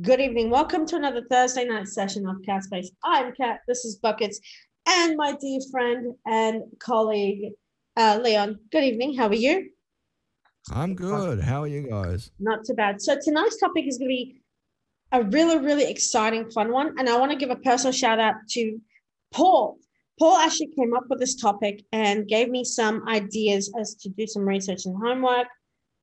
Good evening. Welcome to another Thursday night session of Cat Space. I'm Cat. This is Buckets, and my dear friend and colleague uh, Leon. Good evening. How are you? I'm good. How are you guys? Not too bad. So tonight's topic is going to be a really, really exciting, fun one, and I want to give a personal shout out to Paul. Paul actually came up with this topic and gave me some ideas as to do some research and homework,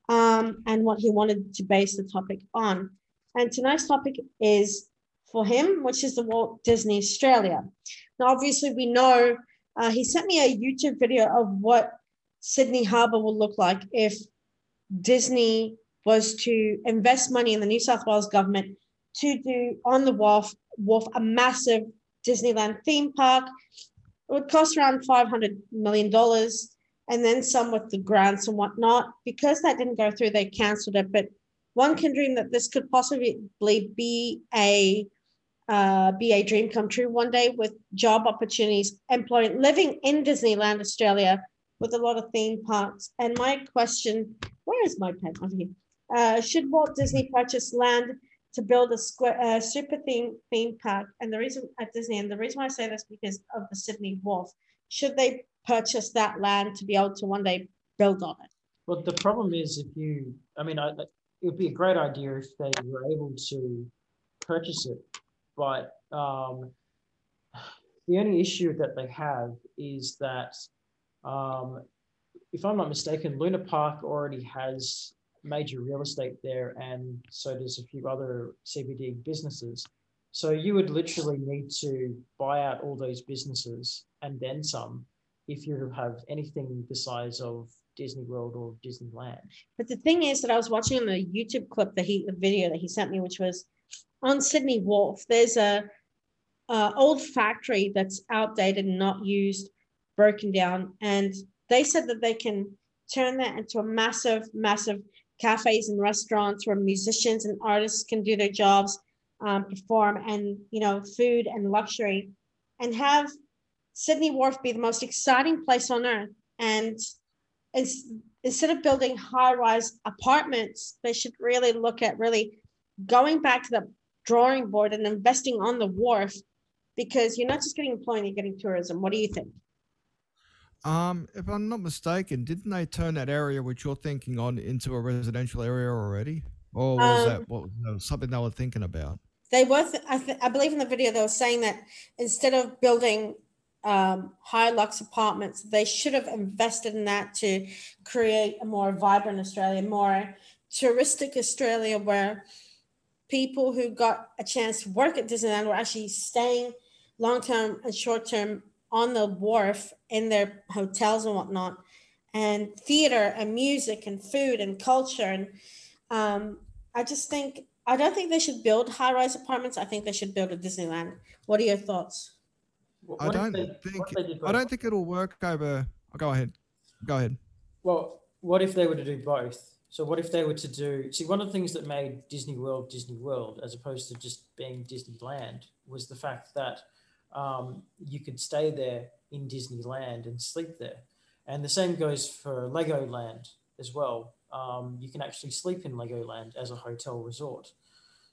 um, and what he wanted to base the topic on. And tonight's topic is for him, which is the Walt Disney Australia. Now, obviously, we know uh, he sent me a YouTube video of what Sydney Harbour will look like if Disney was to invest money in the New South Wales government to do on the wharf, wharf a massive Disneyland theme park. It would cost around $500 million and then some with the grants and whatnot. Because that didn't go through, they cancelled it. But one can dream that this could possibly be a uh, be a dream come true one day with job opportunities, employment, living in Disneyland, Australia, with a lot of theme parks. And my question, where is my pen? On here. Uh, should Walt Disney purchase land to build a square, uh, super theme theme park? And the reason at Disney, and the reason why I say this because of the Sydney Wharf, should they purchase that land to be able to one day build on it? Well, the problem is if you, I mean, I, it would be a great idea if they were able to purchase it, but um, the only issue that they have is that, um, if I'm not mistaken, Luna Park already has major real estate there, and so does a few other CBD businesses. So you would literally need to buy out all those businesses and then some if you have anything the size of Disney World or Disneyland. But the thing is that I was watching on the YouTube clip that he, the video that he sent me, which was on Sydney Wharf. There's a, a old factory that's outdated and not used, broken down, and they said that they can turn that into a massive, massive cafes and restaurants where musicians and artists can do their jobs, um, perform, and you know, food and luxury, and have Sydney Wharf be the most exciting place on earth. And instead of building high-rise apartments, they should really look at really going back to the drawing board and investing on the wharf because you're not just getting employment, you're getting tourism. What do you think? Um, if I'm not mistaken, didn't they turn that area which you're thinking on into a residential area already? Or was um, that what, was something they were thinking about? They were, th- I, th- I believe in the video, they were saying that instead of building um, Hilux apartments. They should have invested in that to create a more vibrant Australia, more touristic Australia, where people who got a chance to work at Disneyland were actually staying long term and short term on the wharf in their hotels and whatnot, and theater and music and food and culture. And um, I just think, I don't think they should build high rise apartments. I think they should build a Disneyland. What are your thoughts? I don't they, think I don't think it'll work over. Go ahead. Go ahead. Well, what if they were to do both? So what if they were to do? See, one of the things that made Disney World Disney World, as opposed to just being Disneyland, was the fact that um, you could stay there in Disneyland and sleep there, and the same goes for Legoland as well. Um, you can actually sleep in Legoland as a hotel resort.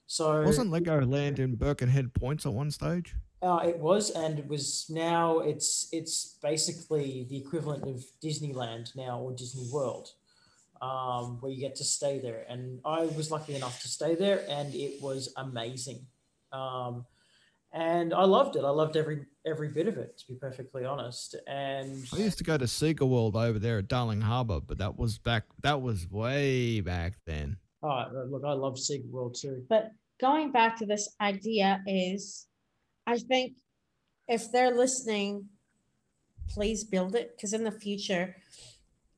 So wasn't Legoland in Birkenhead Points at one stage? Uh, it was, and it was now. It's it's basically the equivalent of Disneyland now or Disney World, um, where you get to stay there. And I was lucky enough to stay there, and it was amazing. Um, and I loved it. I loved every every bit of it, to be perfectly honest. And I used to go to Sega World over there at Darling Harbour, but that was back. That was way back then. Oh, look, I love Sega World too. But going back to this idea is I think if they're listening, please build it because in the future,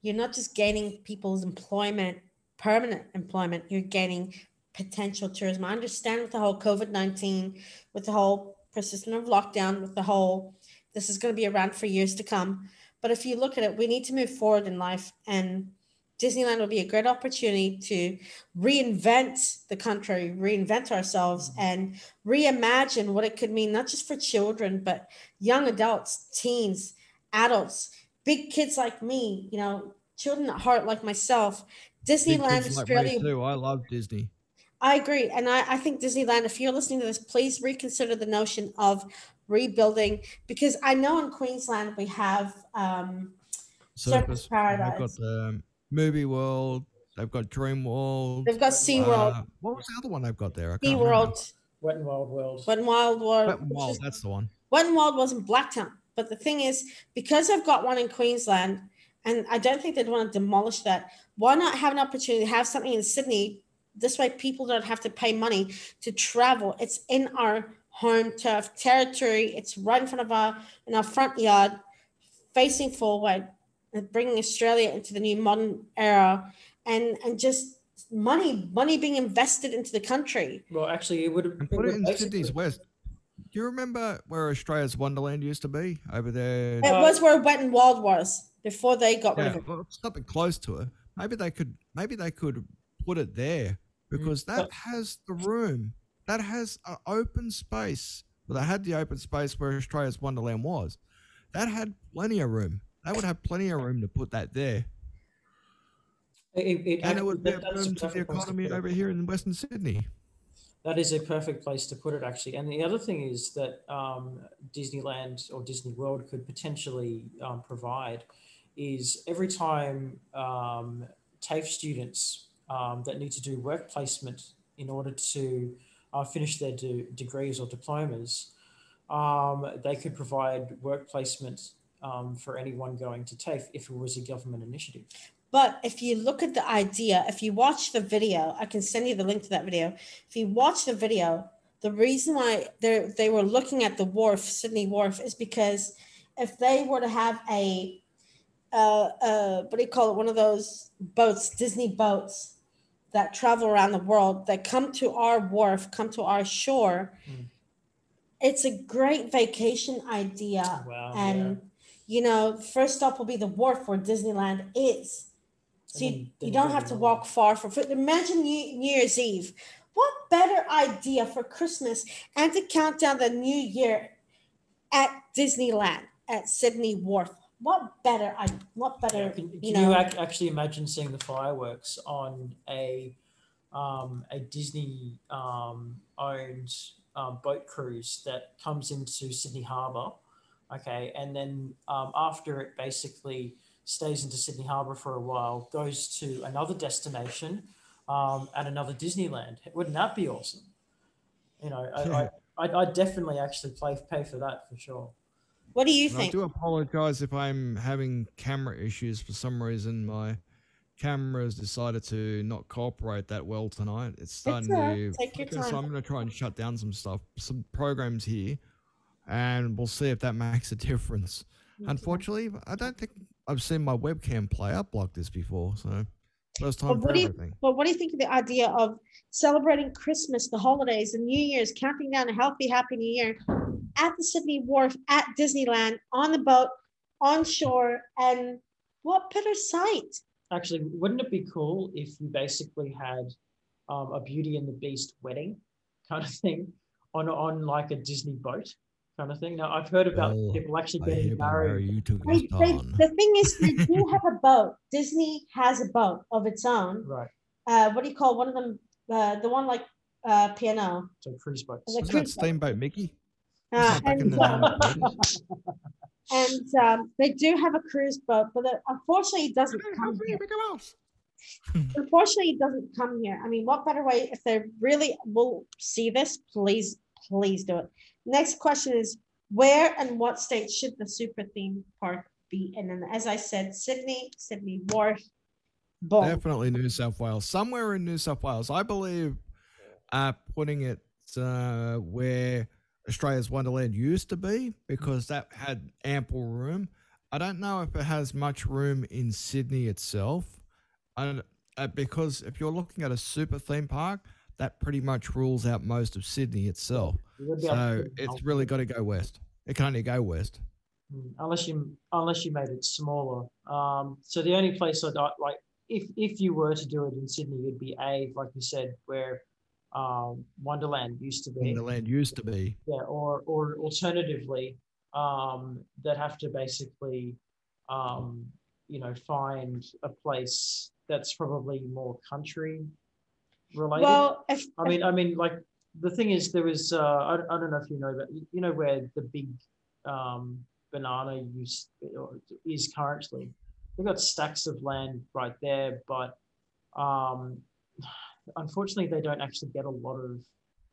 you're not just gaining people's employment, permanent employment, you're gaining potential tourism. I understand with the whole COVID 19, with the whole persistent of lockdown, with the whole this is going to be around for years to come. But if you look at it, we need to move forward in life and Disneyland would be a great opportunity to reinvent the country, reinvent ourselves, mm-hmm. and reimagine what it could mean, not just for children, but young adults, teens, adults, big kids like me, you know, children at heart like myself, Disneyland kids like too. I love Disney. I agree. And I, I think Disneyland, if you're listening to this, please reconsider the notion of rebuilding because I know in Queensland we have um, Circus. Paradise. got um, Movie World. They've got Dream World. they've got SeaWorld, Uh, what was the other one they've got there? I can't remember. SeaWorld, Wet and Wild World. Wet and Wild World. Wet n which Wild, is- that's the one. Wet and Wild was in Blacktown. But the thing is, because I've got one in Queensland, and I don't think they'd want to demolish that, why not have an opportunity to have something in Sydney? This way, people don't have to pay money to travel. It's in our home turf territory. It's right in front of our in our front yard, facing forward, and bringing Australia into the new modern era, and and just money money being invested into the country. Well, actually, it would have. And put it in Sydney's West. Do you remember where Australia's Wonderland used to be over there? It Uh, was where Wet and Wild was before they got rid of it. well, something close to it. Maybe they could. Maybe they could put it there because that but- has the room. That has an open space. Well, they had the open space where Australia's Wonderland was. That had plenty of room. They would have plenty of room to put that there, It, it, and it would be a that- that's a boom to the to economy it. over here in Western Sydney. That is a perfect place to put it, actually. And the other thing is that um, Disneyland or Disney World could potentially um, provide is every time um, TAFE students um, that need to do work placement in order to uh, finish their de- degrees or diplomas, um, they could provide work placement um, for anyone going to TAFE if it was a government initiative. But if you look at the idea, if you watch the video, I can send you the link to that video. If you watch the video, the reason why they they were looking at the wharf, Sydney Wharf, is because if they were to have a uh, uh, what do you call it? One of those boats, Disney boats that travel around the world that come to our wharf, come to our shore. Mm. It's a great vacation idea. Wow. and you know, first stop will be the wharf where Disneyland is. So you, you don't have to walk far for food. Imagine New, Year's Eve. What better idea for Christmas and to count down the new year at Disneyland at Sydney Wharf? What better? I what better? Yeah, can, can you you, ac- actually imagine seeing the fireworks on a um, a Disney um, owned um, boat cruise that comes into Sydney Harbour? Okay, and then um, after it basically stays into Sydney Harbour for a while, goes to another destination um, at another Disneyland. Wouldn't that be awesome? You know, I, I, I'd, I'd definitely actually play, pay for that for sure. what do you And I think? do apologize if I'm having camera issues for some reason. My camera has decided to not cooperate that well tonight. It's starting all right. to. Take your focus, so. I'm going to try and shut down some stuff, some programs here, and we'll see if that makes a difference. Unfortunately, I don't think I've seen my webcam play up like this before. So first Well, time what for do you- everything. But what do you think of the idea of celebrating Christmas, the holidays, and New Year's, counting down a healthy, happy New Year at the Sydney Wharf, at Disneyland, on the boat, on shore, and what better sight? Actually, wouldn't it be cool if you basically had um, a Beauty and the Beast wedding kind of thing on on like a Disney boat kind of thing? Now I've heard about Oh, people actually I getting hereby marry married. you to They, they, the thing is, they do have a boat. Disney has a boat of its own. Right, Uh, what do you call one of them? Uh, the one like uh, piano. so cruise boats. The Wasn't that boat. Steamboat Mickey? Uh, and the uh, and um, they do have a cruise boat, but it, unfortunately, it doesn't come here. Unfortunately, it doesn't come here. I mean, what better way if they really will see this? Please, please do it. Next question is where and what state should the super theme park be in? And as I said, Sydney, Sydney Wharf. Definitely New South Wales. Somewhere in New South Wales. I believe uh, putting it uh, where Australia's Wonderland used to be because that had ample room. I don't know if it has much room in Sydney itself. Uh, because if you're looking at a super theme park, that pretty much rules out most of Sydney itself. You would be able to So it's multiple- really got to go west. It can only go west. Mm, unless you unless you made it smaller. Um, so the only place I'd like if if you were to do it in Sydney, it'd be a like you said where um, Wonderland used to be. Wonderland used to be. Yeah, or or alternatively, um, they'd have to basically, um, you know, find a place that's probably more country related. Well, if, I mean, I mean, like the thing is, there was uh, I, I don't know if you know that you know where the big um, banana use is currently. They've got stacks of land right there, but um, unfortunately, they don't actually get a lot of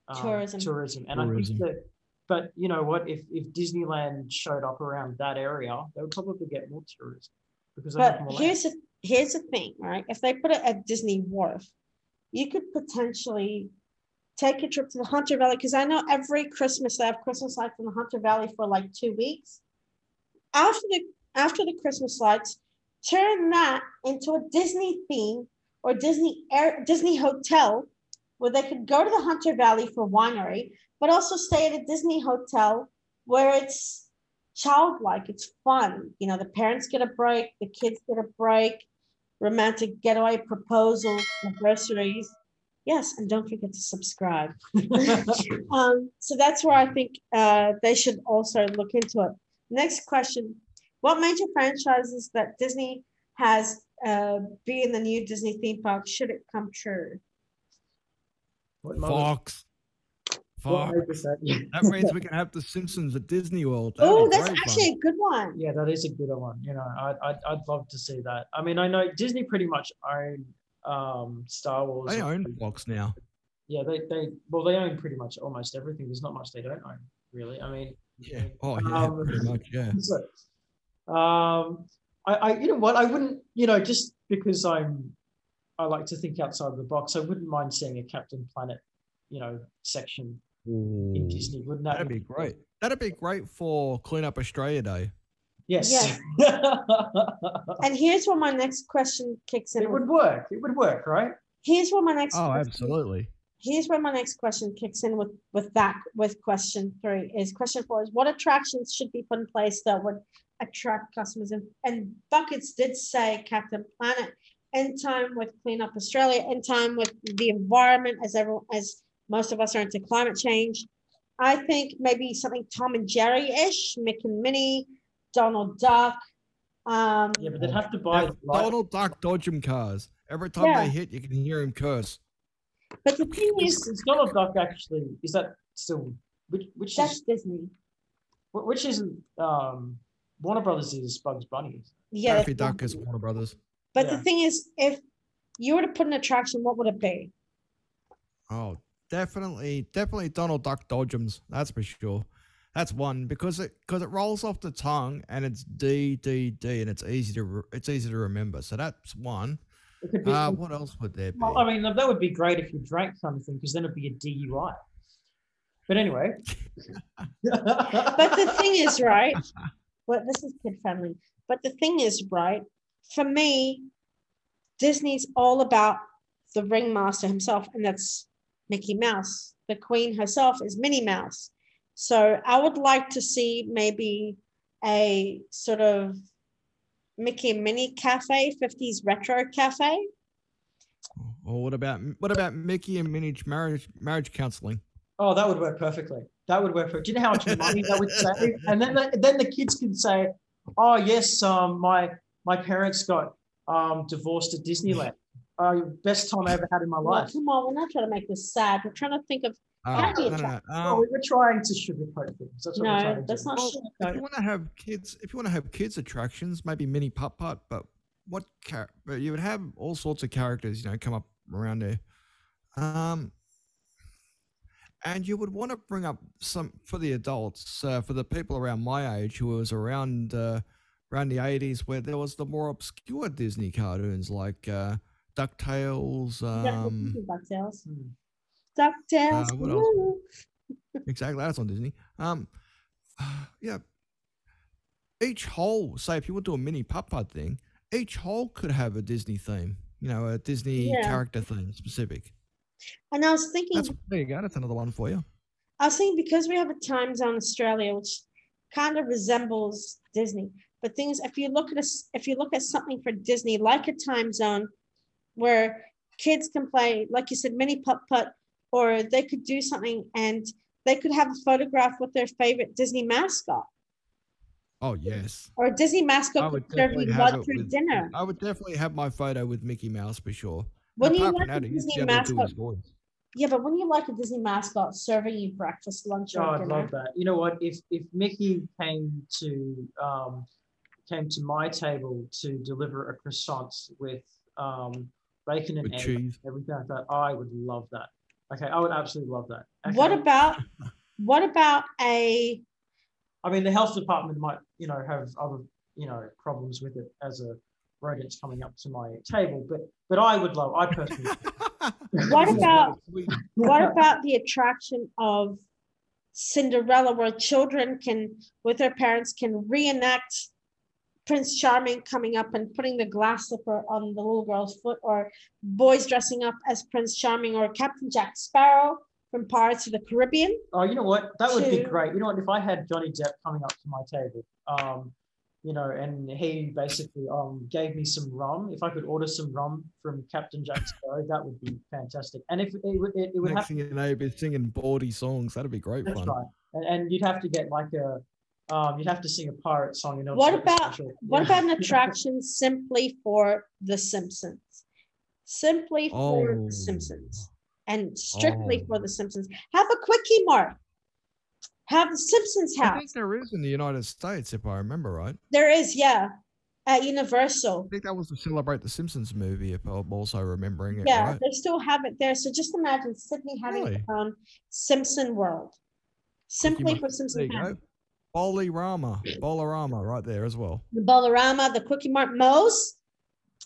um, Tourism. Tourism, and I think that. But you know what? If if Disneyland showed up around that area, they would probably get more tourism because they have but more land. here's the here's the thing, right? If they put it at Disney Wharf, you could potentially take a trip to the Hunter Valley because I know every Christmas they have Christmas lights in the Hunter Valley for like two weeks. After the after the Christmas lights, turn that into a Disney theme or Disney air Disney hotel where they could go to the Hunter Valley for winery, but also stay at a Disney hotel where it's childlike, it's fun. You know, the parents get a break, the kids get a break, romantic getaway proposals, anniversaries. Yes, and don't forget to subscribe. um, so that's where I think uh, they should also look into it. Next question: What major franchises that Disney has uh, be in the new Disney theme park should it come true? Fox. what Fox. that? Means we can have the Simpsons at Disney World. That'd Oh, that's great fun. actually a good one. Yeah, that is a good one. You know, I'd, I'd, I'd love to see that. I mean, I know Disney pretty much own um, Star Wars. They own Fox now. Yeah, they, they well, they own pretty much almost everything. There's not much they don't own, really. I mean, Yeah. Oh yeah, Um, pretty much. Yeah. so, um, I, I, you know what, I wouldn't, you know, just because I'm, I like to think outside of the box. I wouldn't mind seeing a Captain Planet, you know, section in Disney. Wouldn't that That'd be great. That'd be great for Clean Up Australia Day. Yes. yes. And here's where my next question kicks in. it would work. It would work, right? Here's where my next Oh, question- absolutely. here's where my next question kicks in with with that with question three is question four is what attractions should be put in place that would attract customers and, and buckets did say captain planet in time with clean up australia in time with the environment as everyone as most of us are into climate change i think maybe something tom and jerry-ish mick and minnie donald duck um Yeah, but they'd have to buy. Have light- Donald Duck dodgem cars. Every time Yeah. they hit, you can hear him curse. but the thing Is, is is Donald Duck actually? Is that still? Which which that's is disney which isn't? Um, Warner Brothers is Bugs Bunny. yeah Daffy that's Duck is Warner Brothers. But the thing is, if you were to put an attraction, what would it be? Oh, definitely, definitely Donald Duck dodgems. That's for sure. That's one because it because it rolls off the tongue and it's D D D and it's easy to re- it's easy to remember. So that's one. It be. Uh, what else would there be? well, I mean, that would be great if you drank something, because then it'd be a DUI. But anyway. But the thing is, right? Well, this is kid friendly. But the thing is, right? For me, Disney's all about the ringmaster himself, and that's Mickey Mouse. The queen herself is Minnie Mouse. So I would like to see maybe a sort of Mickey Mini cafe, 50s retro cafe. Or what about what about Mickey and Minnie's marriage marriage counseling? Oh, that would work perfectly. That would work. For, do you know how much money that would save? And then, the, then the kids can say, "Oh yes, um, my my parents got um divorced at Disneyland. Uh, best time I ever had in my Well, life." come on, we're not trying to make this sad. We're trying to think of Oh, Happy no, no, no. attract- Oh, Um, we we're trying to sugarcoat things. That's what we're no, trying to that's do. not. Well, sugar- if you want to have kids, if you want to have kids attractions, maybe mini putt putt, but what char- but you would have all sorts of characters, you know, come up around there. Um, and you would want to bring up some for the adults, uh, for the people around my age who was around uh, around the eighties, where there was the more obscure Disney cartoons like uh, Ducktales. Yeah, Um, DuckTales. DuckTales. Uh, exactly, that's on Disney. Um, yeah. Each hole, say if you want to do a mini putt putt thing, each hole could have a Disney theme. You know, a Disney Yeah. character theme specific. And I was thinking, That's there you go. That's another one for you. I was thinking because we have a time zone Australia, which kind of resembles Disney. But things, if you look at us, if you look at something for Disney, like a time zone where kids can play, like you said, mini putt putt, or they could do something and they could have a photograph with their favorite Disney mascot. Oh yes. Or a Disney mascot would could serve definitely you lunch it with- dinner. I would definitely have my photo with Mickey Mouse for sure. Wouldn't you Apart from like a that, he used to Disney be able to do mascot? Yeah, but wouldn't you like a Disney mascot serving you breakfast, lunch, Oh, or I'd dinner? love that. You know what? If if Mickey came to um, came to my table to deliver a croissant with um, bacon and With egg, cheese. everything like that, I would love that. Okay, I would absolutely love that. What about what about a I mean, the health department might, you know, have other, you know, problems with it as a rodent's coming up to my table, but but I would love. I personally. What about- what about the attraction of Cinderella, where children can, with their parents, can reenact Prince Charming coming up and putting the glass slipper on the little girl's foot, or boys dressing up as Prince Charming, or Captain Jack Sparrow from Pirates of the Caribbean? Oh, you know what? That would be great. You know what? If I had Johnny Depp coming up to my table, um, you know, and he basically um gave me some rum. If I could order some rum from Captain Jack Sparrow, that would be fantastic. And if it would, it, it would Next have thing you know, you'd be singing bawdy songs. That'd be great that's fun. right, and, and you'd have to get like a, um, you'd have to sing a pirate song You know, What to get the about- special- What yeah. about an attraction simply for The Simpsons? Simply for Oh. The Simpsons and strictly for Oh. The Simpsons. Have a Kwik-E-Mart. Have the Simpsons I house. think there is in the United States, if I remember right. There is, yeah, at Universal. I think that was to celebrate the Simpsons movie, if I'm also remembering it Yeah, right. they still have it there. So just imagine Sydney having Really? its own Simpson world. Simply Mart. for There Simpson you house. go. Bolly-rama, Bowlarama right there as well. The Bowlarama, the Kwik-E-Mart, Moe's.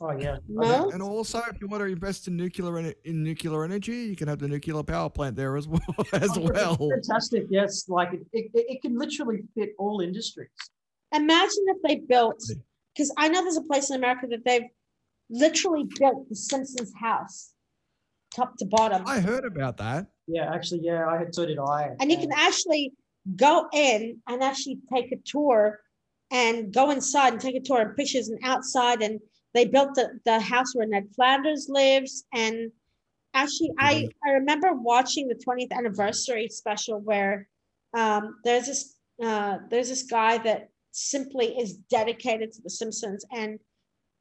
Oh yeah. Moe's. And also, if you want to invest in nuclear en- in nuclear energy, you can have the nuclear power plant there as well. as Oh, well. Fantastic. Yes, like it, it, it can literally fit all industries. Imagine if they built, because I know there's a place in America that they've literally built the Simpsons house, top to bottom. I heard about that. Yeah, actually, yeah, I had so did I. And you can actually go in and actually take a tour and go inside and take a tour of pictures and outside. And they built the, the house where Ned Flanders lives. And actually, I, I remember watching the 20th anniversary special where um, there's this uh, there's this guy that simply is dedicated to The Simpsons. And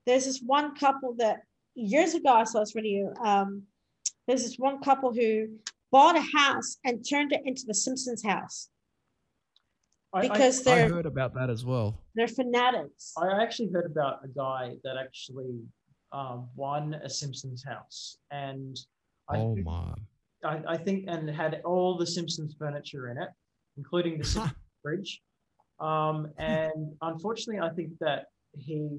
there's this one couple that years ago I saw this video. Um, there's this one couple who bought a house and turned it into the Simpsons house I- I- because I they're I heard about that as well. they're fanatics. I actually heard about a guy that actually um, won a Simpsons house, and I, Oh think, my. I, I think and had all the Simpsons furniture in it, including the Simpsons fridge. Um, and unfortunately, I think that he,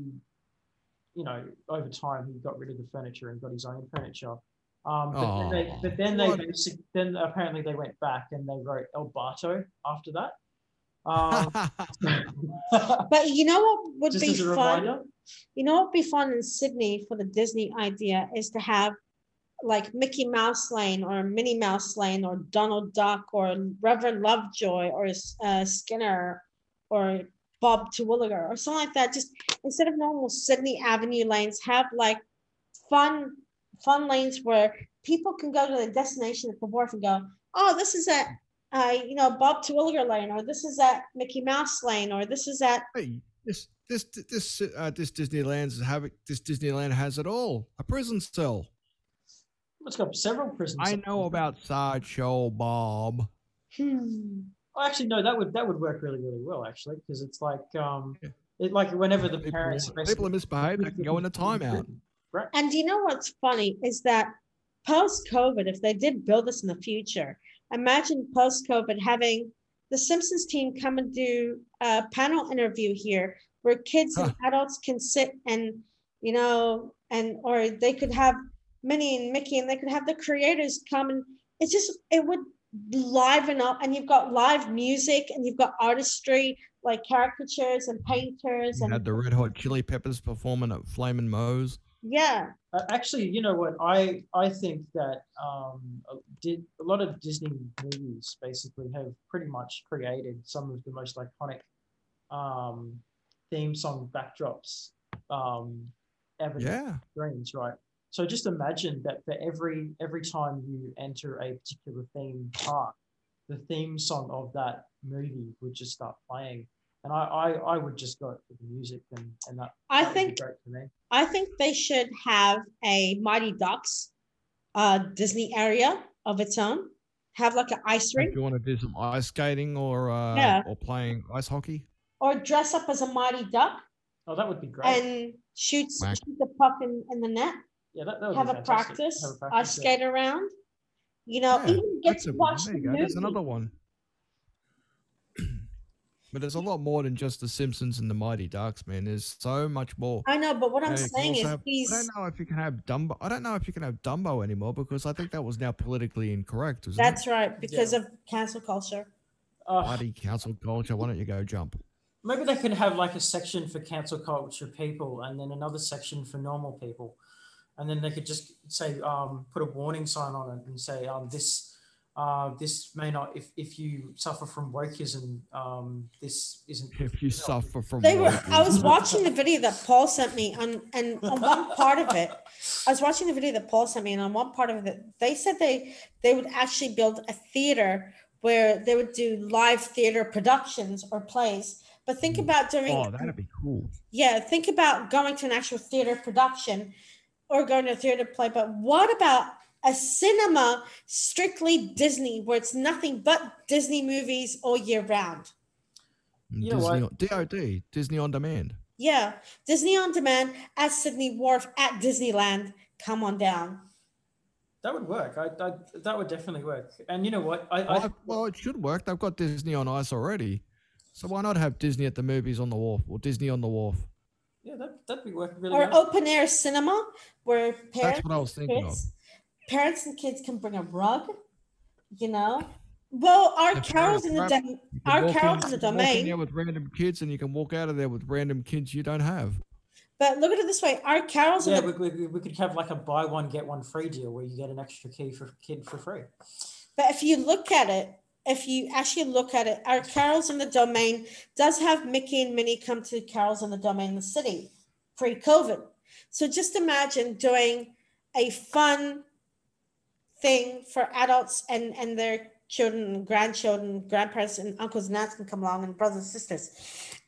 you know, over time he got rid of the furniture and got his own furniture. Um, but, then they, but then they what? then apparently they went back and they wrote El Barto after that. Um, But you know what would just be fun? reminder. You know what would be fun in Sydney for the Disney idea is to have like Mickey Mouse Lane or Minnie Mouse Lane or Donald Duck or Reverend Lovejoy or uh, Skinner or Bob Terwilliger or something like that. Just instead of normal Sydney Avenue lanes, have like fun fun lanes where people can go to the destination at the wharf and go, oh, this is at uh, you know Bob Terwilliger Lane or this is at Mickey Mouse Lane or this is at hey, this this this uh, this Disneyland's having this Disneyland has it all. A prison cell. It's got several prisons. I know about Sideshow Bob. hmm. Oh, actually, no, that would that would work really, really well, actually, because it's like um, Yeah. it like whenever the People, parents people basically- misbehave, they can go in into timeout. Right. And do you know what's funny is that post COVID, if they did build this in the future, imagine post COVID having the Simpsons team come and do a panel interview here where kids and adults can sit and, you know, and or they could have Minnie and Mickey and they could have the creators come and it's just, it would liven up and you've got live music and you've got artistry like caricatures and painters You and had the Red Hot Chili Peppers performing at Flamin' Moe's. Yeah. Uh, actually, you know what? I I think that um, did a lot of Disney movies basically have pretty much created some of the most iconic um, theme song backdrops um, ever. Yeah. screens, right? So just imagine that for every every time you enter a particular theme park, the theme song of that movie would just start playing. And I, I, I would just go for the music and, and that. I that would be think great for me. I think they should have a Mighty Ducks uh Disney area of its own. Have like an ice If rink you want to do some ice skating or uh, Yeah. or playing ice hockey, or dress up as a Mighty Duck Oh, that would be great. and shoot, shoot the puck in, in the net. yeah, that, that would Have be a practice, Have a ice practice, yeah. skate around. You know, Yeah, even get to a watch there the you go. movie. There's another one. But there's a lot more than just the Simpsons and the Mighty Ducks, man. There's so much more. I know, but what I'm Yeah, saying is have- these. I don't know if you can have Dumbo. I don't know if you can have Dumbo anymore because I think that was now politically incorrect, isn't That's right, because Yeah. of cancel culture. Uh, it? Bloody council culture. Why don't you go jump? maybe they could have like a section for cancel culture people and then another section for normal people. And then they could just say, um, put a warning sign on it and say, um, this, uh, this may not, if, if you suffer from wokeism, um, this isn't. If you suffer from They were. I was watching the video that Paul sent me, on, and on one part of it, I was watching the video that Paul sent me, and on one part of it, they said they they would actually build a theater where they would do live theater productions or plays. But think about doing Oh, that'd be cool. yeah, think about going to an actual theater production or going to a theater play. But what about a cinema strictly Disney where it's nothing but Disney movies all year round? You know Disney what? on, DOD, Disney on demand. Yeah, Disney on demand at Sydney Wharf at Disneyland. Come on down. That would work. I, I, that would definitely work. And you know what? I, I, Well, well, it should work. They've got Disney on Ice already. So why not have Disney at the movies on the wharf or Disney on the wharf? yeah, that, that'd be working really Or well. open air cinema where That's what I was thinking of. Kids, parents and kids can bring a rug, you know. Well, our And carols in the grab- dom- our carols in the you can walk in domain. there with random kids, and you can walk out of there with random kids you don't have. But look at it this way: our carols in Yeah, the we, we, we could have like a buy one, get one free deal where you get an extra key for kid for free. But if you look at it, if you actually look at it, our carols in the domain does have Mickey and Minnie come to carols in the domain in the city pre-COVID. So just imagine doing a fun thing for adults and and their children, and grandchildren, grandparents, and uncles and aunts can come along, and brothers and sisters,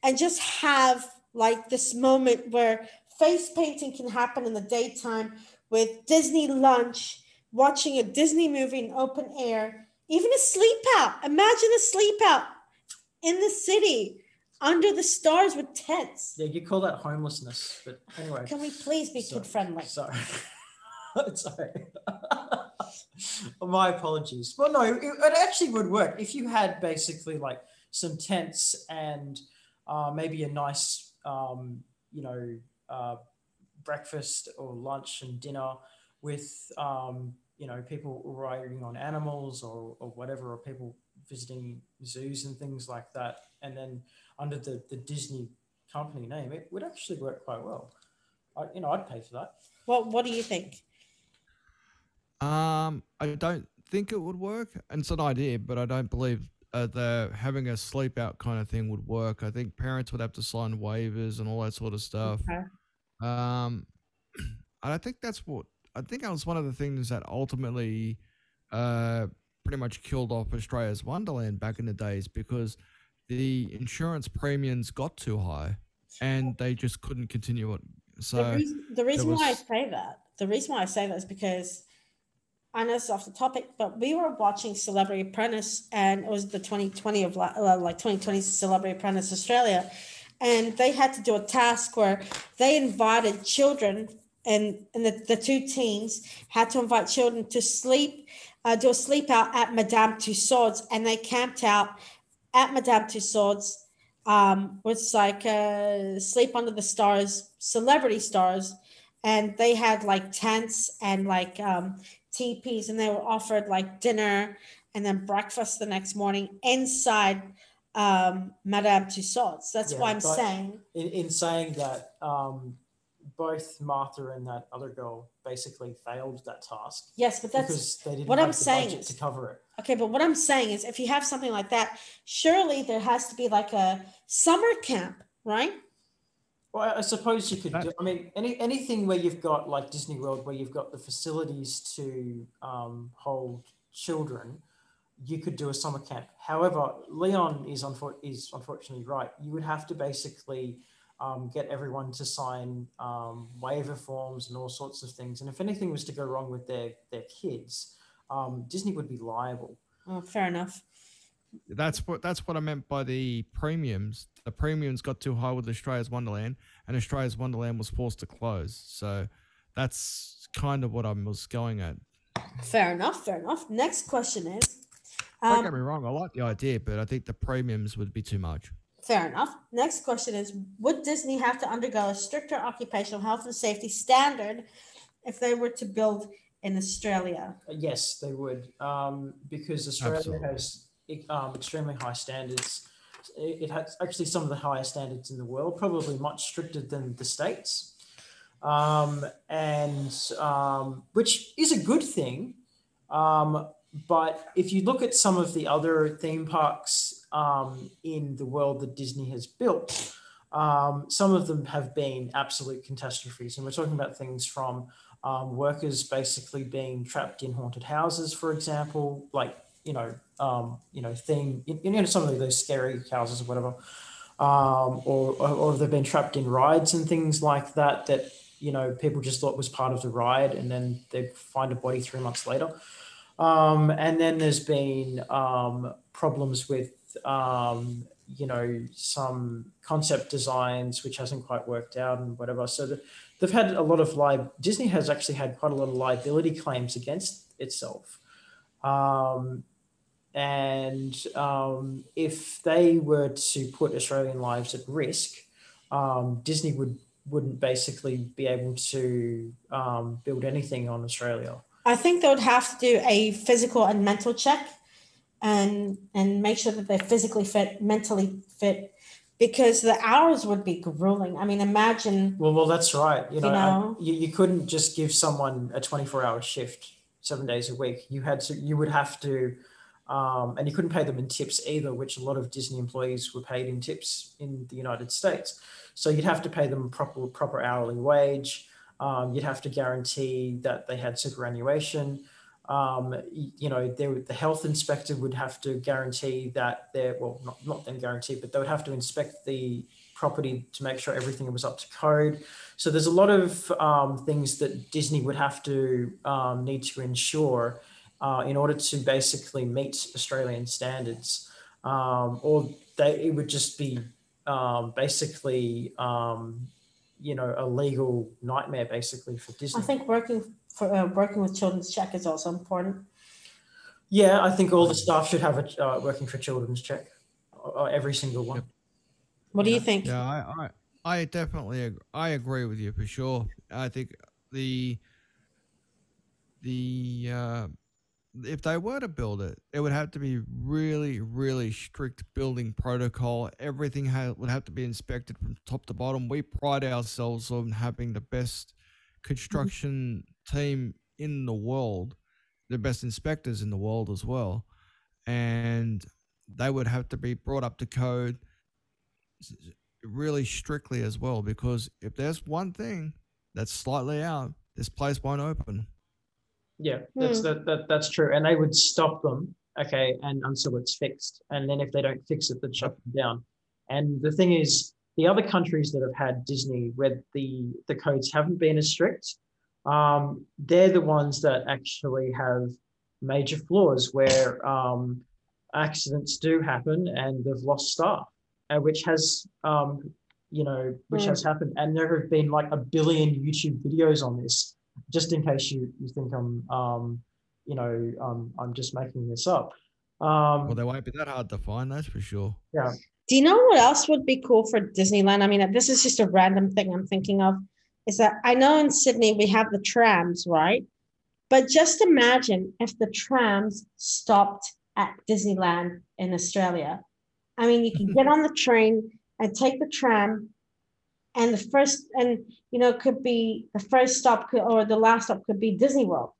and just have like this moment where face painting can happen in the daytime with Disney lunch watching a Disney movie in open air, even a sleep out. Imagine a sleep out in the city under the stars with tents. Yeah, you call that homelessness, but anyway. Can we please be kid friendly? Sorry. Sorry. My apologies. Well, no, it, it actually would work if you had basically like some tents and uh, maybe a nice, um, you know, uh, breakfast or lunch and dinner with, um, you know, people riding on animals or, or whatever, or people visiting zoos and things like that. And then under the, the Disney company name, it would actually work quite well. I, you know, I'd pay for that. What What do you think? Um, I don't think it would work. And it's an idea, but I don't believe uh, the having a sleep out kind of thing would work. I think parents would have to sign waivers and all that sort of stuff. Okay. Um, and I think that's what I think that was one of the things that ultimately, uh, pretty much killed off Australia's Wonderland back in the days because the insurance premiums got too high, and they just couldn't continue it. the So reason, the reason why I say that, the reason why I say that is because It's off the topic, but we were watching Celebrity Apprentice, and it was the 2020 of uh, like 2020 Celebrity Apprentice Australia, and they had to do a task where they invited children, and and the, the two teams had to invite children to sleep, uh, do a sleep out at Madame Tussauds, and they camped out at Madame Tussauds um, was like uh, Sleep Under the Stars, celebrity stars, and they had like tents and like um, teepees, and they were offered like dinner and then breakfast the next morning inside um, Madame Tussauds. That's why I'm saying. in, in saying that um, both Martha and that other girl basically failed that task Yes, but that's because they didn't what have I'm the saying budget is- to cover it. okay. But what I'm saying is, if you have something like that, surely there has to be like a summer camp, right? Well, I- I suppose you could. Do, I mean, any anything where you've got like Disney World, where you've got the facilities to um, hold children, you could do a summer camp. However, Leon is, unfor- is unfortunately right. You would have to basically um, get everyone to sign um, waiver forms and all sorts of things. And if anything was to go wrong with their, their kids, um, Disney would be liable. Oh, fair enough. That's what that's what I meant by the premiums. The premiums got too high with Australia's Wonderland, and Australia's Wonderland was forced to close. So that's kind of what I was going at. Fair enough. Fair enough. Next question is. Don't Um, get me wrong, I like the idea, but I think the premiums would be too much. Fair enough. Next question is Would Disney have to undergo a stricter occupational health and safety standard if they were to build in Australia? Uh, Yes, they would, um, because Australia Absolutely. has um, extremely high standards. It, has actually some of the highest standards in the world, probably much stricter than the states, um, and um, which is a good thing. Um, but if you look at some of the other theme parks um, in the world that Disney has built, um, some of them have been absolute catastrophes, and we're talking about things from um, workers basically being trapped in haunted houses, for example, like you know, um, you know, theme, you know, some of those scary houses or whatever, um, or, or they've been trapped in rides and things like that. That you know, people just thought was part of the ride, and then they find a body three months later. Um, and then there's been um, problems with um, you know some concept designs which hasn't quite worked out and whatever. So the, they've had a lot of li- Disney has actually had quite a lot of liability claims against itself. Um, and um, if they were to put Australian lives at risk, um, Disney would wouldn't basically be able to um, build anything on Australia. I think they would have to do a physical and mental check and and make sure that they're physically fit, mentally fit, because the hours would be grueling. I mean, imagine Well, well, that's right. You know, You know? you, you couldn't just give someone a 24 hour shift seven days a week. You had to, you would have to, um, and you couldn't pay them in tips either, which a lot of Disney employees were paid in tips in the United States. So you'd have to pay them proper, proper hourly wage. Um, you'd have to guarantee that they had superannuation. Um, you know, the health inspector would have to guarantee that they're, well, not, not then guarantee, but they would have to inspect the property to make sure everything was up to code. So there's a lot of um, things that Disney would have to um, need to ensure uh, in order to basically meet Australian standards, um, or they it would just be um, basically um, you know a legal nightmare basically for Disney. I think working for uh, working with children's check is also important. yeah, I think all the staff should have a uh, working for children's check, uh, every single one. Yep. What do you think? Yeah, I, I, I definitely, ag- I agree with you for sure. I think the, the, uh, if they were to build it, it would have to be really, really strict building protocol. Everything ha- would have to be inspected from top to bottom. We pride ourselves on having the best construction team in the world, the best inspectors in the world as well, and they would have to be brought up to code really strictly as well because if there's one thing that's slightly out, this place won't open. Yeah, that's Hmm. that, that that's true. And they would stop them, okay, and until it's fixed. And then if they don't fix it, they'd shut them down. And the thing is, the other countries that have had Disney where the the codes haven't been as strict, um, they're the ones that actually have major flaws where um, accidents do happen and they've lost staff, uh, which has um, you know which Hmm. has happened. And there have been like a billion YouTube videos on this just in case you, you think I'm, um, you know, um, I'm just making this up. Um, Well, they won't be that hard to find, that's for sure. Yeah. Do you know what else would be cool for Disneyland? I mean, this is just a random thing I'm thinking of. Is that I know in Sydney we have the trams, right? But just imagine if the trams stopped at Disneyland in Australia. I mean, you can get on the train and take the tram, and the first, and you know, could be the first stop could, or the last stop could be Disney World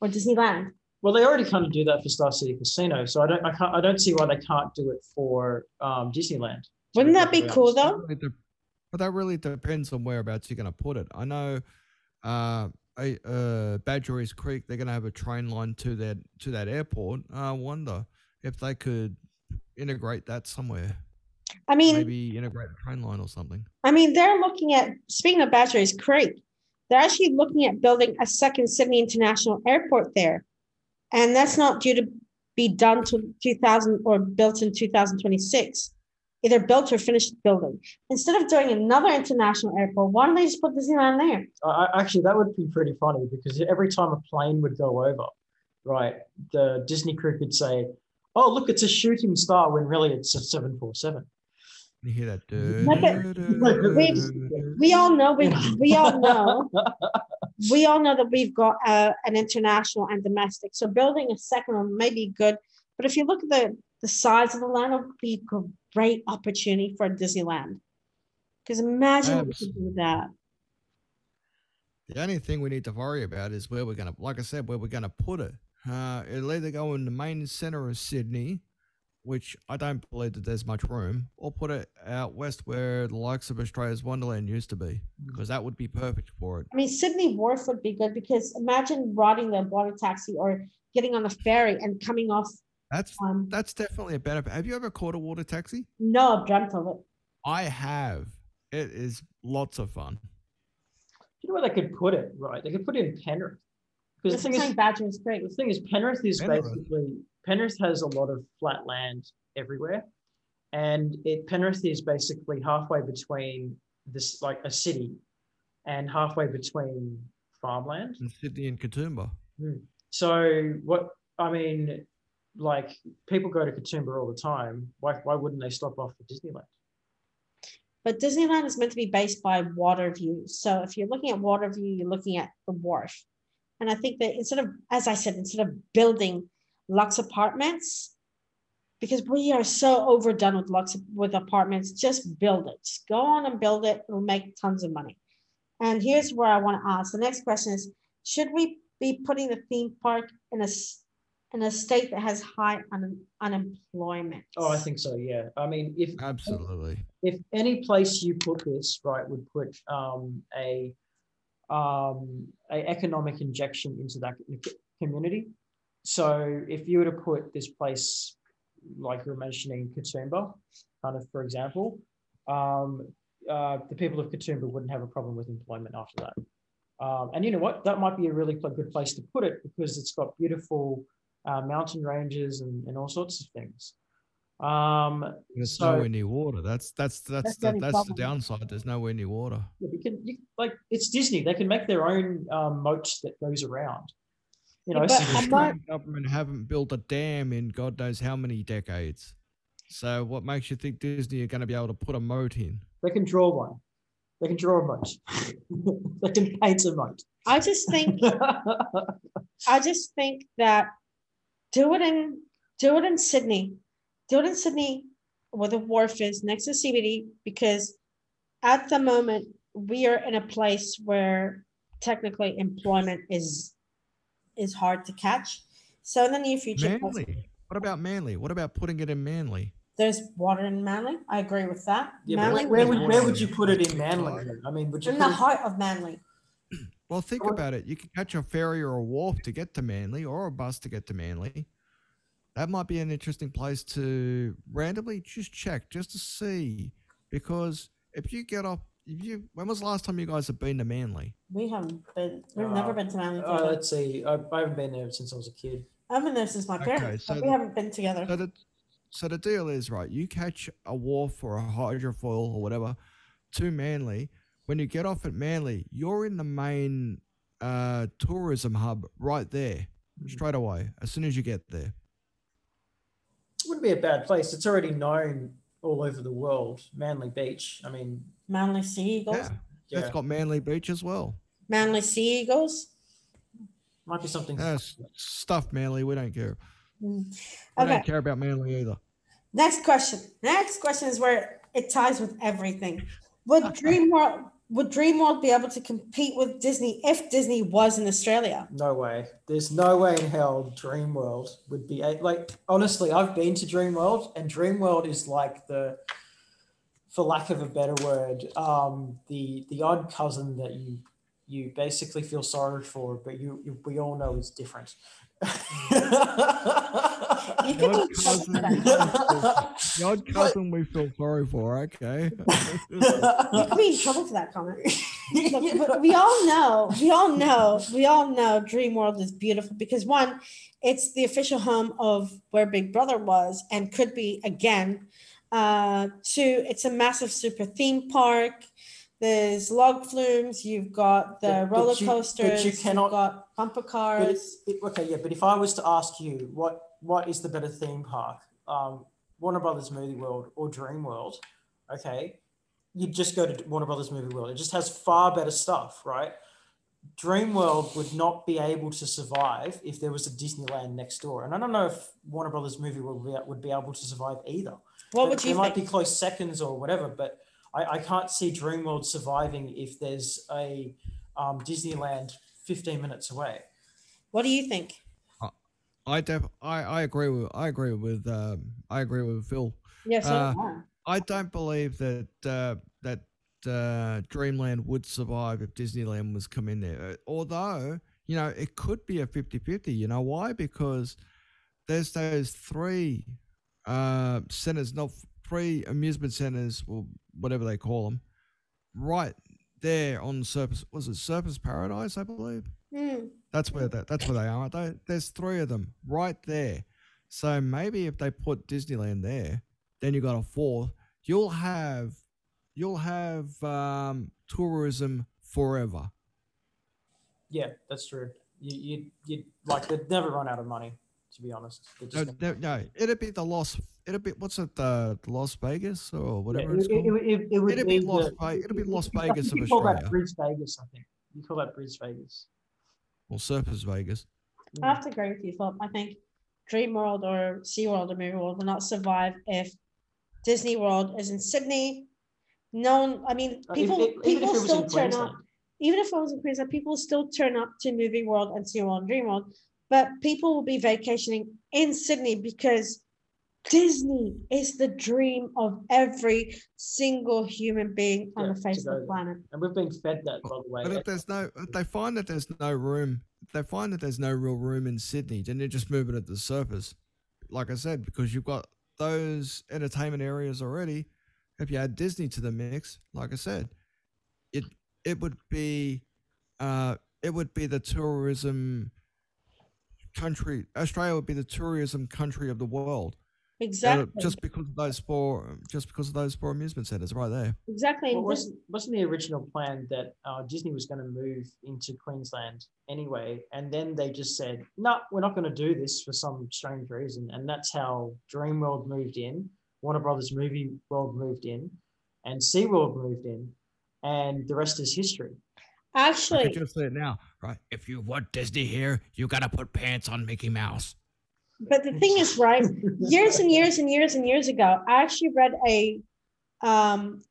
or Disneyland. well, they already kind of do that for Star City Casino, so I don't, I can't, I don't see why they can't do it for um, Disneyland. Wouldn't that be perfectly cool honest. though? Really de- but that really depends on whereabouts you're going to put it. I know uh, uh, Badgerys Creek, they're going to have a train line to that to that airport. I wonder if they could integrate that somewhere. I mean, Maybe integrate a train line or something. I mean, they're looking at speaking of Badgerys, Creek. They're actually looking at building a second Sydney International Airport there, and that's not due to be done to 2000 or built in 2026. Either built or finished building. Instead of doing another international airport, why don't they just put Disneyland there? I, I- actually, that would be pretty funny because every time a plane would go over, right, the Disney crew could say, "Oh, look, it's a shooting star," when really it's a seven four seven. You hear that? Look we- We all know we we all know we all know that we've got uh, an international and domestic. So building a second one may be good, but if you look at the the size of the land, it would be a great opportunity for Disneyland. Because imagine what we could do with that. The only thing we need to worry about is where we're gonna, like I said, where we're gonna put it. Uh, it'll either go in the main center of Sydney, which I don't believe that there's much room, or put it out west where the likes of Australia's Wonderland used to be, because that would be perfect for it. I mean, Sydney Wharf would be good because imagine riding the water taxi or getting on the ferry and coming off. That's Um, that's definitely a benefit. Have you ever caught a water taxi? no, I've dreamt of it. I have. It is lots of fun. Do You know where they could put it, right? They could put it in Penrith. Because the thing is, Badgerys Creek. the thing is, Penrith is Penrith. basically Penrith has a lot of flat land everywhere, and it Penrith is basically halfway between this like a city, and halfway between farmland. In Sydney and Katoomba. Hmm. So what I mean, like people go to Katoomba all the time. Why why wouldn't they stop off at Disneyland? But Disneyland is meant to be based by water view. So if you're looking at water view, you're looking at the wharf. And I think that instead of, as I said, instead of building Lux apartments, because we are so overdone with Lux with apartments, just build it. Just go on and build it. It'll make tons of money. And here's where I want to ask. The next question is: Should we be putting the theme park in a s- in a state that has high un, unemployment? Oh, I think so. Yeah. I mean, if Absolutely. if any place you put this right would put um, a um, a economic injection into that community. So if you were to put this place, like you were mentioning, Katoomba, kind of for example, um, uh, the people of Katoomba wouldn't have a problem with employment after that. Um, and you know what? That might be a really good place to put it because it's got beautiful uh, mountain ranges and, and all sorts of things. Um, It's So- nowhere near water. That's that's that's That's the that's the downside. There's nowhere near water. Yeah, you can you, like it's Disney. They can make their own um, moat that goes around. You know, Yeah, so but The I'm not- Australian government haven't built a dam in God knows how many decades. So what makes you think Disney are going to be able to put a moat in? they can draw one. They can draw a moat. they can paint a moat. I just think I just think that do it in do it in Sydney. Do it in Sydney where the wharf is next to CBD because at the moment we are in a place where technically employment is is hard to catch. So in the near future, Manly. What about Manly? What about putting it in Manly? there's water in Manly. I agree with that. yeah, Manly, where, would would you where put would it? you put it in Manly? I mean, would you in put the it, heart of Manly. Well, think about it. You can catch a ferry or a wharf to get to Manly or a bus to get to Manly. That might be an interesting place to randomly just check just to see. Because if you get off, if you, when was the last time you guys have been to Manly? We haven't been. We've Uh, never been to Manly. uh, together. let's see. I, I haven't been there since I was a kid. I've been there since my Okay, parents, so but we the- haven't been together. So the, so the deal is right. You catch a wharf or a hydrofoil or whatever to Manly. When you get off at Manly, you're in the main uh, tourism hub right there, Mhm. straight away. As soon as you get there. wouldn't be a bad place. It's already known all over the world. Manly Beach. I mean, Manly Sea Eagles. Yeah, yeah, it's got Manly Beach as well. Manly Sea Eagles. might be something. Uh, stuff Manly. We don't care. Mm. We don't care about Manly either. next question. Next question is where it ties with everything. Would DreamWorld would DreamWorld be able to compete with Disney if Disney was in Australia? No way. There's no way in hell Dreamworld would be a- like honestly, I've been to Dreamworld and Dreamworld is like the for lack of a better word, um, the the odd cousin that you you basically feel sorry for, but you, you we all know is different. You The odd be in trouble for cousin, that. we feel- cousin we feel sorry for. Okay. You could be in trouble for that comment. Look, we all know, we all know, we all know Dream World is beautiful because one, it's the official home of where Big Brother was and could be again. Uh, two, it's a massive super theme park. There's log flumes. You've got the But- but roller you- but you coasters. You've cannot- got bumper cars. it, okay, yeah, but if I was to ask you what what is the better theme park, um, Warner Brothers Movie World or Dream World, okay, you'd just go to Warner Brothers Movie World. It just has far better stuff, right? Dream World would not be able to survive if there was a Disneyland next door, and I don't know if Warner Brothers Movie World would be, would be able to survive either. What They- would you They might be close seconds or whatever, but I, I can't see Dreamworld surviving if there's a um, Disneyland 15 minutes away. What do you think? I def I, I agree with I agree with um I agree with Phil. Yes, Uh, I don't believe that uh, that uh, Dreamland would survive if Disneyland was come in there. Uh, Although, you know, it could be a 50-50. You know why? Because there's those three uh, centers, not three amusement centers or whatever they call them, right there on Surfers. Was it Surfers Paradise? I believe. Hmm. That's where that, that's where they are. aren't They, there's three of them right there. So maybe if they put Disneyland there, then you got a fourth. You'll have you'll have um, tourism forever. Yeah, that's true. You you you like they'd never run out of money, to be honest. They're No, just no, no, it'd be the Las. It'd be what's it? The Las Vegas or Yeah, whatever it, it's called. it, it, it would It'd be Las the- Ve- it'd be Las I think Vegas of you call that Australia. Bridge Vegas, I think. You call that Bridge Vegas. or Surfers Vegas. I have to agree with you, Philip. I think Dream World or Sea World or Movie World will not survive if Disney World is in Sydney. No I mean, Uh, if- people if- if people still turn up. Even if it was in Queensland, people still turn up to Movie World and SeaWorld and Dream World. But people will be vacationing in Sydney because Disney is the dream of every single human being on Yeah, the face of the there. planet. And we've been fed that, by the way. But if there's no, if they find that there's no room, they find that there's no real room in Sydney, then they're just moving it to the surface. Like I said, because you've got those entertainment areas already. If you add Disney to the mix, like I said, it it would be, uh, it would be the tourism country. Australia would be the tourism country of the world. Uh, Exactly. Just because of those four, just because of those four amusement centers right there. exactly. Well, wasn't, wasn't the original plan that uh, Disney was going to move into Queensland anyway? And then they just said, no, we're not going to do this for some strange reason. And that's how Dreamworld moved in, Warner Brothers Movie World moved in, and SeaWorld moved in. And the rest is history. I actually, could just say it now, right? If you want Disney here, you gotta put pants on Mickey Mouse. But the thing is, right? years and years and years and years ago, I actually read a um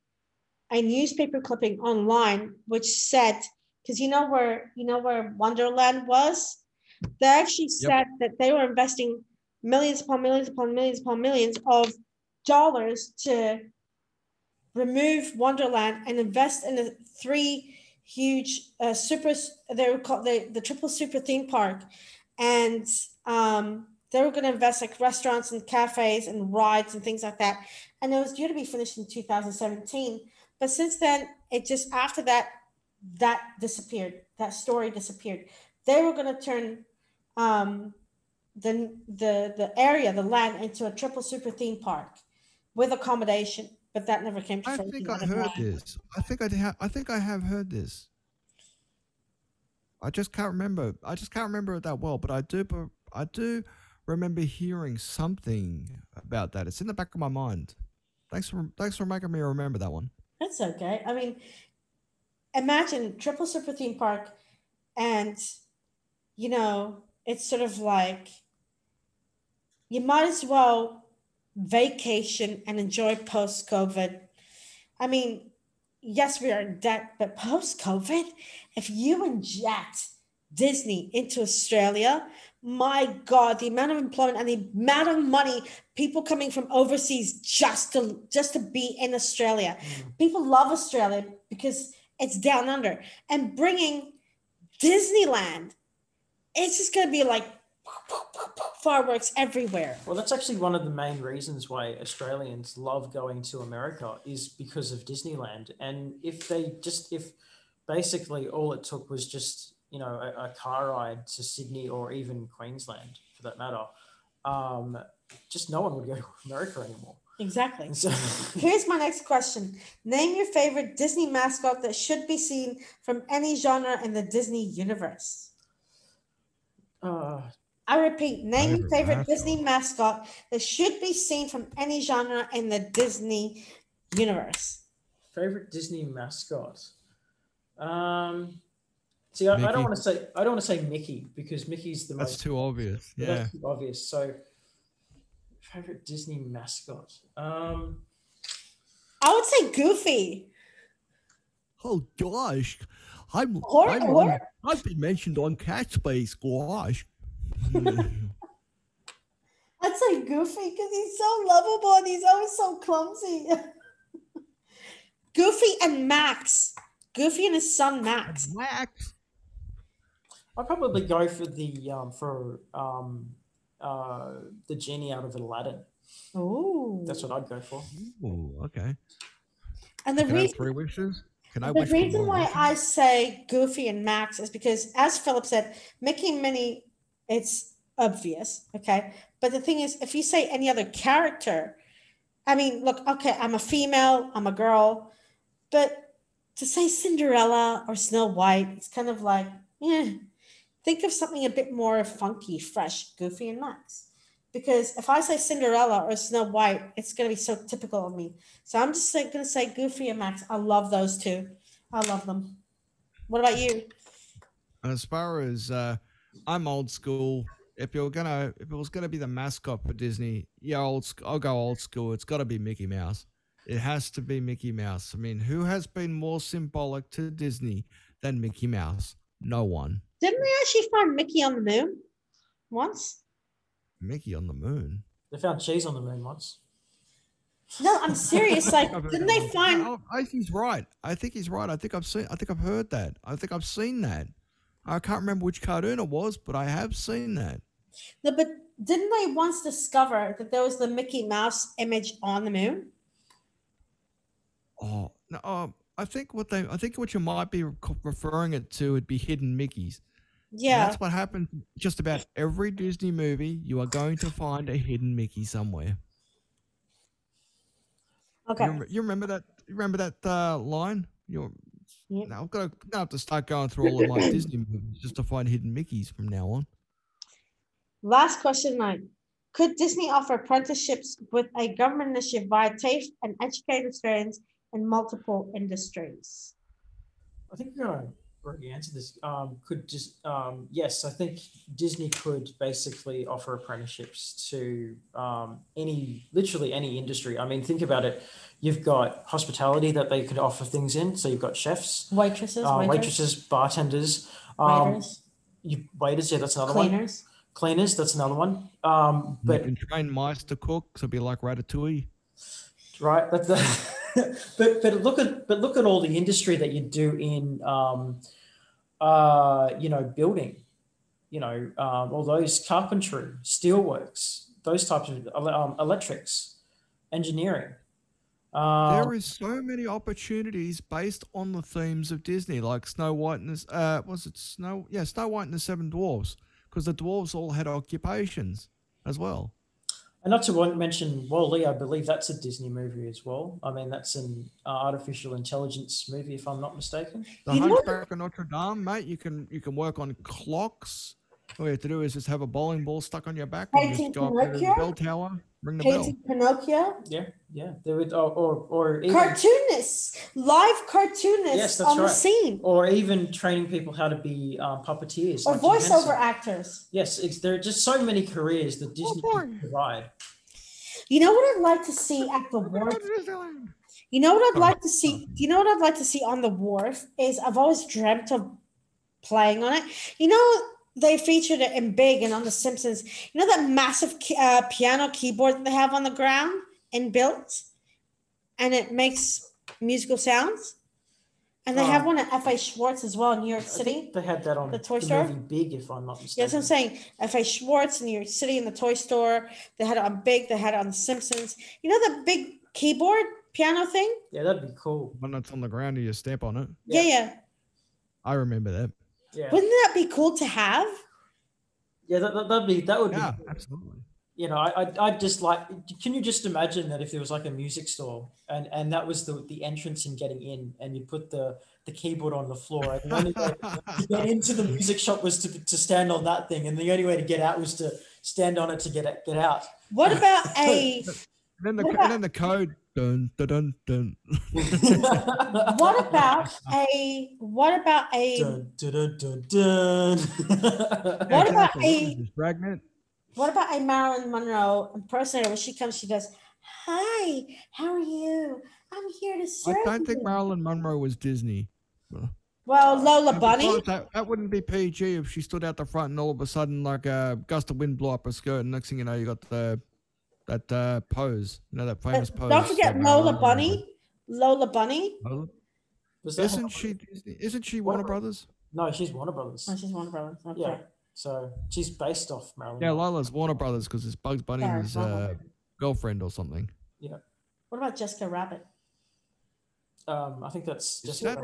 a newspaper clipping online which said because you know where you know where Wonderland was, they actually Yep. said that they were investing millions upon millions upon millions upon millions of dollars to remove Wonderland and invest in the three huge uh, super they were called the, the triple super theme park and um they were going to invest like restaurants and cafes and rides and things like that and it was due to be finished in 2017 but since then it just after that that disappeared that story disappeared they were going to turn um the the the area the land into a triple super theme park with accommodation but that never came to I think I heard this. I think I ha- I think I have heard this. I just can't remember. I just can't remember it that well, but I do. I do remember hearing something about that. It's in the back of my mind. Thanks for thanks for making me remember that one. That's okay. I mean, imagine triple super theme park, and you know, it's sort of like you might as well vacation and enjoy post COVID. I mean, yes, we are in debt, but post COVID, if you inject Disney into Australia, my God, the amount of employment and the amount of money people coming from overseas just to just to be in Australia. Mm. People love Australia because it's down under, and bringing Disneyland, it's just gonna be like fireworks everywhere. Well, that's actually one of the main reasons why Australians love going to America is because of Disneyland. And if they just, if basically all it took was just, you know, a, a car ride to Sydney or even Queensland for that matter, um, just no one would go to America anymore. Exactly. So, Here's my next question. Name your favorite Disney mascot that should be seen from any genre in the Disney universe. uh, I repeat, name your Favorite favorite mascot. Disney mascot that should be seen from any genre in the Disney universe. favorite Disney mascot. Um, see, I, I don't want to say I don't want to say Mickey because Mickey's the That's most too obvious. Yeah. That's too obvious. So, favorite Disney mascot. Um, I would say Goofy. Oh gosh, I'm, Or- I'm or- on, I've been mentioned on Cat Space. Gosh. I'd say Goofy because he's so lovable and he's always so clumsy. Goofy and Max. Goofy and his son Max. Max. I'd probably go for the um, for um, uh, the genie out of Aladdin. Ooh. That's what I'd go for. Oh, okay. And the Can reason three wishes? Can I the wish for reason why wishes? I say Goofy and Max is because, as Philip said, Mickey and Minnie, it's obvious, okay. But the thing is, if you say any other character, I mean, look, okay, I'm a female, I'm a girl, but to say Cinderella or Snow White, it's kind of like, yeah. Think of something a bit more funky, fresh, Goofy and Max. Because if I say Cinderella or Snow White, it's going to be so typical of me. So I'm just going to say Goofy and Max. I love those two. I love them. What about you? As far as uh, I'm old school. If you're gonna, if it was gonna be the mascot for Disney, yeah, old. I'll go old school. It's got to be Mickey Mouse. It has to be Mickey Mouse. I mean, who has been more symbolic to Disney than Mickey Mouse? No one. Didn't they actually find Mickey on the moon once? Mickey on the moon. They found cheese on the moon once. No, I'm serious. Like, didn't that they one. find? Oh, I think he's right. I think he's right. I think I've seen. I think I've heard that. I think I've seen that. I can't remember which cartoon it was, but I have seen that. No, but didn't they once discover that there was the Mickey Mouse image on the moon? Oh no, uh, I think what they, I think what you might be referring it to would be hidden Mickeys. And Yeah. that's what happens. Just about every Disney movie, you are going to find a hidden Mickey somewhere. Okay. You, you remember that? You remember that uh, line? You're. Yep. Now I've got to, have to start going through all of my Disney movies just to find hidden Mickeys from now on. Last question nine. Could Disney offer apprenticeships with a government initiative via TAFE and educate Australians in multiple industries? I think we're gonna already answer this. Um, could just um, yes, I think Disney could basically offer apprenticeships to um, any, literally any industry. I mean, think about it. You've got hospitality that they could offer things in. So you've got chefs, Waitresses, uh, waiters, waitresses, bartenders, um, waiters, you waiters. Yeah, that's another one. cleaners. Cleaners. That's another one. Um, But but you can train mice to cook, so it'll be like Ratatouille. right, That's the, but but look at but look at all the industry that you do in um, uh, you know building, you know um, all those carpentry, steelworks, those types of um, electrics, engineering. Um, There is so many opportunities based on the themes of Disney, like Snow White and the, uh, was it Snow? Yeah, Snow White and the Seven Dwarfs, because the dwarves all had occupations as well. And not to want- mention Wall-E, I believe that's a Disney movie as well. I mean, that's an uh, artificial intelligence movie, if I'm not mistaken. The You know- Hunchback of Notre Dame, mate. You can you can work on clocks. All you have to do is just have a bowling ball stuck on your back and Painting just go up to the bell tower, ring the bell. Pinocchio. Yeah, yeah. There would, or, or, or even, Cartoonists, live cartoonists Yes, that's on the scene, or even training people how to be um, puppeteers or like voiceover actors. Yes, it's, there are just so many careers that Disney boy. can provide. You know what I'd like to see at the wharf? You know what I'd Oh. like to see? You know what I'd like to see on the wharf is I've always dreamt of playing on it. You know they featured it in Big and on The Simpsons. You know that massive uh, piano keyboard that they have on the ground and built, and it makes musical sounds. And they have one at FA Schwarz as well in New York I City. think they had that on The toy the store? movie Big, if I'm not mistaken. that's what I'm saying. FA Schwarz in New York City in the toy store. They had it on Big. They had it on The Simpsons. You know the big keyboard piano thing? Yeah, that'd be cool. One that's on the ground and you stamp on it. Yeah, Yeah. yeah. I remember that. Yeah, Wouldn't that be cool to have? yeah, that, that, that'd be that would Yeah, be. cool. absolutely. You know, I, I, I just like. Can you just imagine that if there was like a music store and and that was the the entrance in getting in, and you put the the keyboard on the floor, and the only way to get into the music shop was to to stand on that thing, and the only way to get out was to stand on it to get it, get out. What about a And then the What and then the code dun dun dun dun. what about a what about a dun, dun, dun, dun, dun. What about a- This is Dragnet. what about a Marilyn Monroe impersonator when she comes, she goes, Hi, how are you? I'm here to serve." I don't think. Marilyn Monroe was Disney. Well, Lola And Bunny. That, that wouldn't be PG if she stood out the front and all of a sudden, like a gust of wind blew up her skirt, and next thing you know, you got the that uh, pose. You know that Uh, famous pose. Don't forget Lola Bunny. Lola Bunny. did. Lola- Was that Isn't she? Disney? Isn't she Warner What? Brothers? No, she's Warner Brothers. Oh, she's one of brothers. Okay. Yeah. So she's based off Marilyn. Yeah, Monroe. Lola's Warner Brothers because it's Bugs Bunny's Sorry, uh, girlfriend or something. Yeah. What about Jessica Rabbit? Um, I think that's Is just that-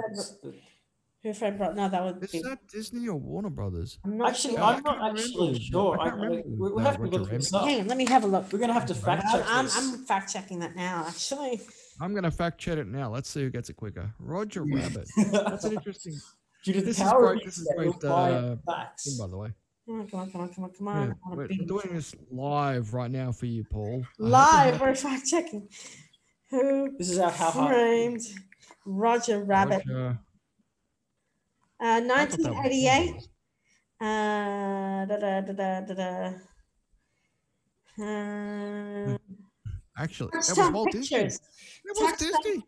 Her friend brought. No, that would Is be. that Disney or Warner Brothers? I'm not Actually, sure. I I'm not actually remember. sure. I I, can't I, remember we, we that have to look this up. Hang on, let me have a look. We're gonna have to fact I'm, check I'm, this. I'm fact checking that now. Actually, I'm gonna fact check it now. Let's see who gets it quicker. Roger Rabbit. That's an interesting Due to the This is power of great- this is great, uh, facts. thing, by the way. come on, come on, come on, come on, come Yeah, on. I wanna we're be doing this live right now for you, Paul. I hope you're live. We're fact checking. Who This is our how framed Roger Rabbit? Roger- Uh, I thought that was 1988. Uh, da da da da da da. Uh, Actually, it was Walt Disney. It was Touchstone- Disney.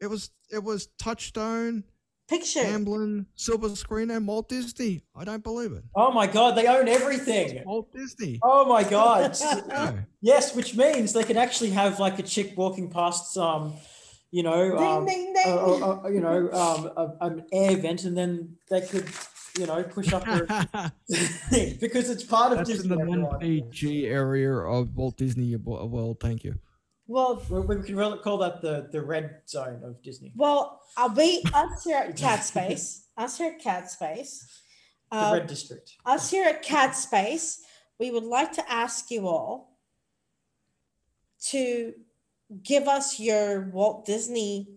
It was it was Touchstone, Pictures. Amblin, Silver Screen, and Walt Disney. I don't believe it. Oh my god, they own everything. Walt Disney. Oh my god. No. yes, which means they can actually have like a chick walking past um, you know, um, ding ding. uh, uh, uh, you know, um, a, an air vent, and then they could, you know, push up their because it's part of That's in Disney. the everyone. non-PG area of Walt Disney world. Thank you. well, We, we could really call that the the red zone of Disney. well, I'll be us here at Cat Space. Us here at Cat Space. The Uh, red district. us here at Cat Space, we would like to ask you all to give us your Walt Disney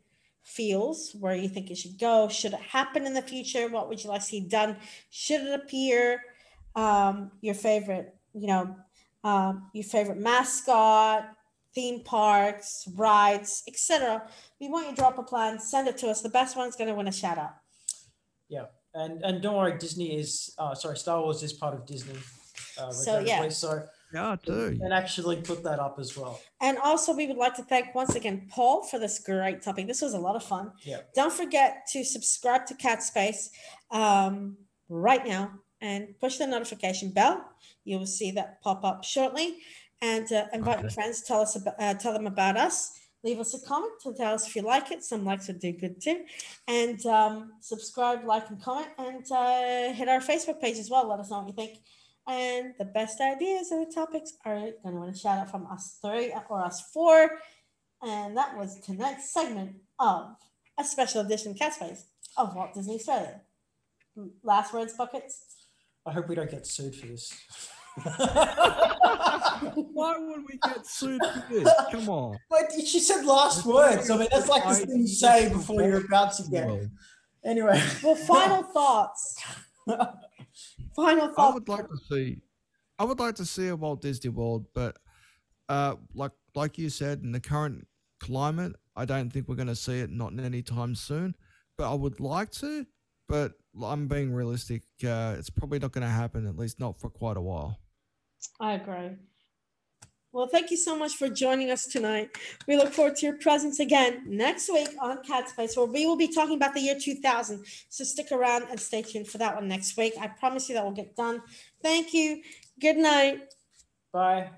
feels, where you think it should go. Should it happen in the future? What would you like to see done? Should it appear? Um, your favorite, you know, um, your favorite mascot, theme parks, rides, etc. We want you to drop a plan, send it to us. The best one's going to win a shout out. Yeah, and and don't worry, Disney is uh, sorry, Star Wars is part of Disney. Uh, So, yeah. So Yeah, I do. and actually put that up as well. And also, we would like to thank once again Paul for this great topic. This was a lot of fun. Yeah. Don't forget to subscribe to Cat Space um, right now and push the notification bell. You will see that pop up shortly. And uh, invite your friends. Tell us about, uh, tell them about us. Leave us a comment to tell us if you like it. Some likes would do good too. And um, subscribe, like, and comment, and uh, hit our Facebook page as well. Let us know what you think. And the best ideas and the topics are going to win a shout out from us three or us four. And that was tonight's segment of a special edition Cat Space of Walt Disney Australia. Last words, buckets. I hope we don't get sued for this. Why would we get sued for this? Come on. But she said last words. I mean, that's like the thing you say before you're about to get. Anyway. Well, final thoughts. Final thought. I would like to see, I would like to see a Walt Disney World, but uh, like like you said, in the current climate, I don't think we're going to see it not anytime soon. But I would like to, but I'm being realistic. Uh, it's probably not going to happen, at least not for quite a while. I agree. Well, thank you so much for joining us tonight. We look forward to your presence again next week on Cat Space, where we will be talking about the year 2000. So stick around and stay tuned for that one next week. I promise you that will get done. Thank you. Good night. Bye.